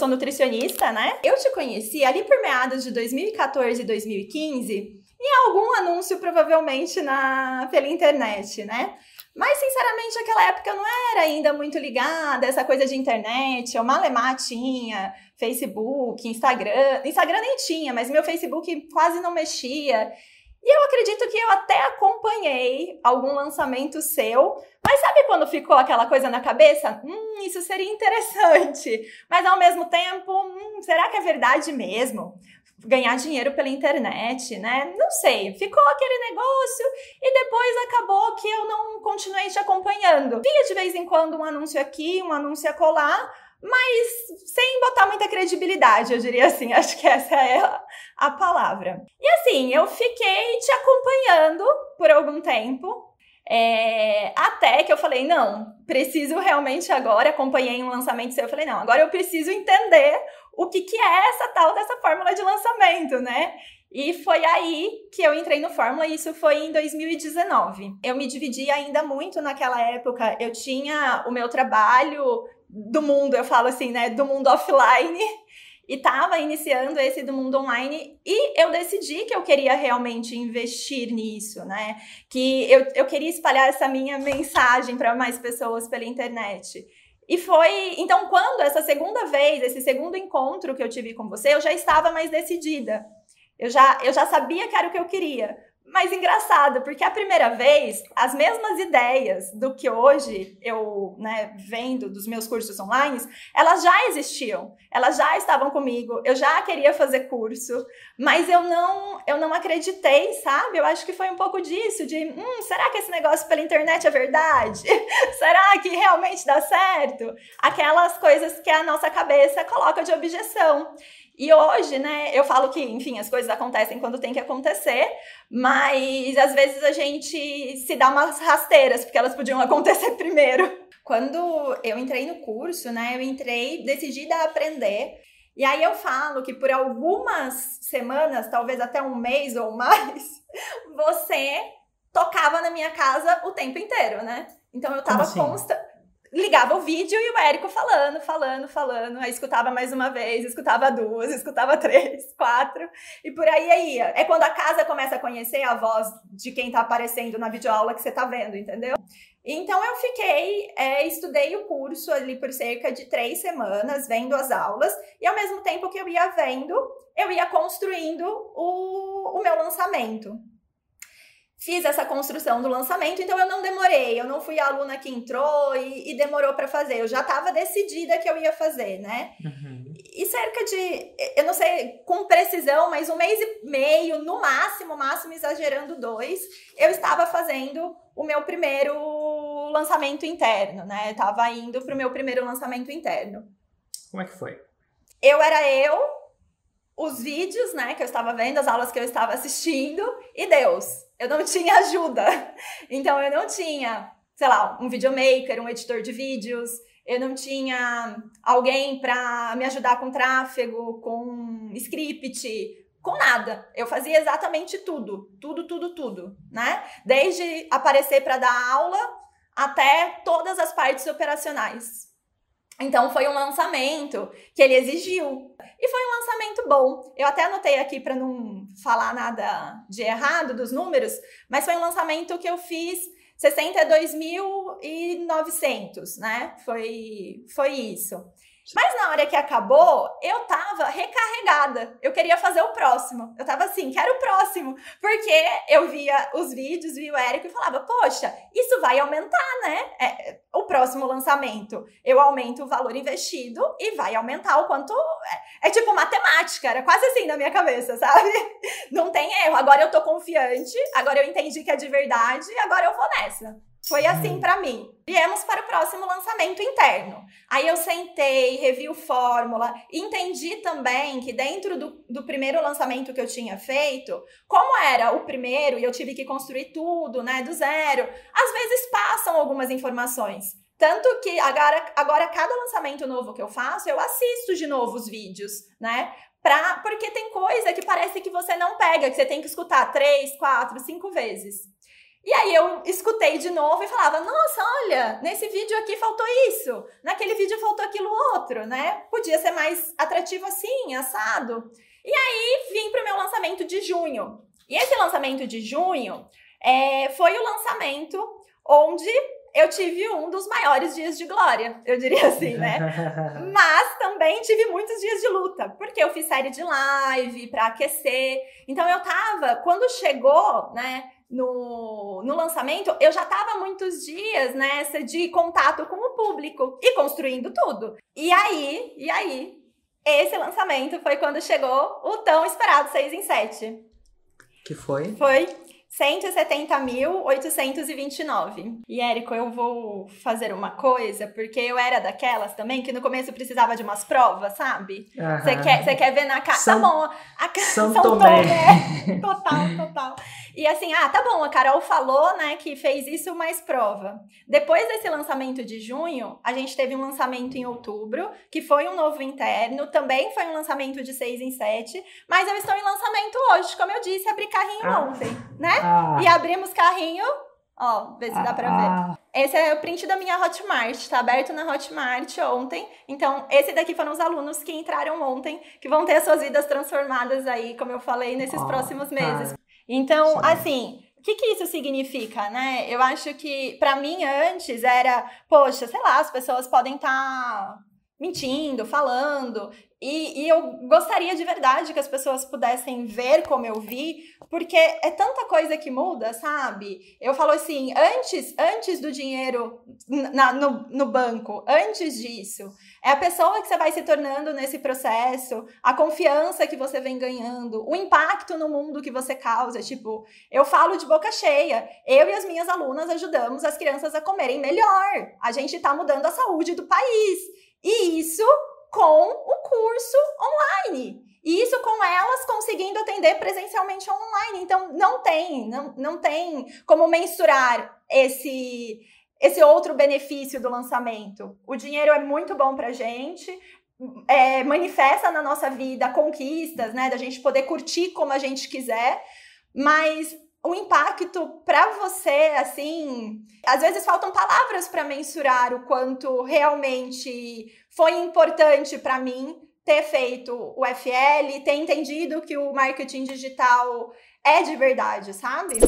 sou nutricionista, né? Eu te conheci ali por meados de 2014 e 2015 em algum anúncio, provavelmente, na, pela internet, né? Mas, sinceramente, naquela época eu não era ainda muito ligada essa coisa de internet. Eu malemar tinha Facebook, Instagram. Instagram nem tinha, mas meu Facebook quase não mexia. E eu acredito que eu até acompanhei algum lançamento seu, mas sabe quando ficou aquela coisa na cabeça? Hum, isso seria interessante. Mas ao mesmo tempo, hum, será que é verdade mesmo? Ganhar dinheiro pela internet, né? Não sei. Ficou aquele negócio e depois acabou que eu não continuei te acompanhando. Via de vez em quando um anúncio aqui, um anúncio acolá, mas sem botar muita credibilidade, eu diria assim. Acho que essa é a, palavra. E assim, eu fiquei te acompanhando por algum tempo. É, até que eu falei, não, preciso realmente agora, acompanhei um lançamento seu, eu falei, não, agora eu preciso entender o que, que é essa tal dessa fórmula de lançamento, né? E foi aí que eu entrei no Fórmula, e isso foi em 2019. Eu me dividi ainda muito naquela época. Eu tinha o meu trabalho do mundo, eu falo assim, né, do mundo offline, e estava iniciando esse do mundo online e eu decidi que eu queria realmente investir nisso, né? Que eu, eu queria espalhar essa minha mensagem para mais pessoas pela internet. E foi. Então, quando essa segunda vez, esse segundo encontro que eu tive com você, eu já estava mais decidida. Eu já, eu já sabia que era o que eu queria. Mas engraçado, porque a primeira vez, as mesmas ideias do que hoje eu né, vendo dos meus cursos online, elas já existiam, elas já estavam comigo, eu já queria fazer curso, mas eu não, eu não acreditei, sabe? Eu acho que foi um pouco disso, de hum, será que esse negócio pela internet é verdade? será que realmente dá certo? Aquelas coisas que a nossa cabeça coloca de objeção. E hoje, né, eu falo que, enfim, as coisas acontecem quando tem que acontecer, mas às vezes a gente se dá umas rasteiras, porque elas podiam acontecer primeiro. Quando eu entrei no curso, né, eu entrei decidida a aprender. E aí eu falo que por algumas semanas, talvez até um mês ou mais, você tocava na minha casa o tempo inteiro, né? Então eu tava assim? consta ligava o vídeo e o Érico falando, falando, falando. Aí escutava mais uma vez, escutava duas, escutava três, quatro, e por aí ia. É quando a casa começa a conhecer a voz de quem tá aparecendo na videoaula que você tá vendo, entendeu? Então eu fiquei, é, estudei o curso ali por cerca de três semanas, vendo as aulas, e ao mesmo tempo que eu ia vendo, eu ia construindo o, o meu lançamento fiz essa construção do lançamento, então eu não demorei, eu não fui a aluna que entrou e, e demorou para fazer, eu já estava decidida que eu ia fazer, né? Uhum. E cerca de, eu não sei com precisão, mas um mês e meio, no máximo, máximo exagerando dois, eu estava fazendo o meu primeiro lançamento interno, né? Estava indo para o meu primeiro lançamento interno. Como é que foi? Eu era eu, os vídeos, né, que eu estava vendo, as aulas que eu estava assistindo e Deus eu não tinha ajuda. Então eu não tinha, sei lá, um videomaker, um editor de vídeos, eu não tinha alguém para me ajudar com tráfego, com script, com nada. Eu fazia exatamente tudo, tudo, tudo, tudo, né? Desde aparecer para dar aula até todas as partes operacionais. Então foi um lançamento que ele exigiu. E foi um lançamento bom. Eu até anotei aqui para não falar nada de errado dos números, mas foi um lançamento que eu fiz 62.900, né? Foi foi isso. Mas na hora que acabou, eu tava recarregada. Eu queria fazer o próximo. Eu tava assim, quero o próximo. Porque eu via os vídeos, via o Érico e falava, poxa, isso vai aumentar, né? É, o próximo lançamento. Eu aumento o valor investido e vai aumentar o quanto. É, é tipo matemática, era quase assim na minha cabeça, sabe? Não tem erro. Agora eu tô confiante, agora eu entendi que é de verdade, agora eu vou nessa. Foi assim hum. para mim. Viemos para o próximo lançamento interno. Aí eu sentei, revi o fórmula, entendi também que dentro do, do primeiro lançamento que eu tinha feito, como era o primeiro e eu tive que construir tudo, né, do zero, às vezes passam algumas informações. Tanto que agora, agora cada lançamento novo que eu faço, eu assisto de novo os vídeos, né? Pra, porque tem coisa que parece que você não pega, que você tem que escutar três, quatro, cinco vezes. E aí eu escutei de novo e falava: "Nossa, olha, nesse vídeo aqui faltou isso, naquele vídeo faltou aquilo outro, né? Podia ser mais atrativo assim, assado". E aí vim pro meu lançamento de junho. E esse lançamento de junho é, foi o lançamento onde eu tive um dos maiores dias de glória, eu diria assim, né? Mas também tive muitos dias de luta, porque eu fiz série de live para aquecer. Então eu tava, quando chegou, né, no, no lançamento, eu já tava muitos dias nessa de contato com o público e construindo tudo. E aí, e aí, esse lançamento foi quando chegou o tão esperado 6 em 7. Que foi? Foi 170.829. E, Érico, eu vou fazer uma coisa, porque eu era daquelas também que no começo precisava de umas provas, sabe? Você quer, quer ver na cara. Tá bom. A... São, São Tomé. Tomé. Total, total. E assim, ah, tá bom, a Carol falou, né, que fez isso mais prova. Depois desse lançamento de junho, a gente teve um lançamento em outubro, que foi um novo interno, também foi um lançamento de 6 em 7, mas eu estou em lançamento hoje, como eu disse, abri carrinho ah. ontem, né? Ah. E abrimos carrinho Ó, vê se dá pra ver. Ah. Esse é o print da minha Hotmart, tá aberto na Hotmart ontem. Então, esse daqui foram os alunos que entraram ontem, que vão ter as suas vidas transformadas aí, como eu falei, nesses oh, próximos meses. Então, Sim. assim, o que, que isso significa, né? Eu acho que, para mim, antes era, poxa, sei lá, as pessoas podem estar tá mentindo, falando. E, e, eu gostaria de verdade que as pessoas pudessem ver como eu vi, porque é tanta coisa que muda, sabe? Eu falo assim, antes, antes do dinheiro na, no, no banco, antes disso, é a pessoa que você vai se tornando nesse processo, a confiança que você vem ganhando, o impacto no mundo que você causa. Tipo, eu falo de boca cheia, eu e as minhas alunas ajudamos as crianças a comerem melhor. A gente está mudando a saúde do país. E isso com o curso online. E isso com elas conseguindo atender presencialmente online. Então, não tem, não, não tem como mensurar esse, esse outro benefício do lançamento. O dinheiro é muito bom pra gente, é, manifesta na nossa vida conquistas, né? Da gente poder curtir como a gente quiser, mas o impacto para você, assim, às vezes faltam palavras para mensurar o quanto realmente foi importante para mim ter feito o FL, ter entendido que o marketing digital é de verdade, sabe?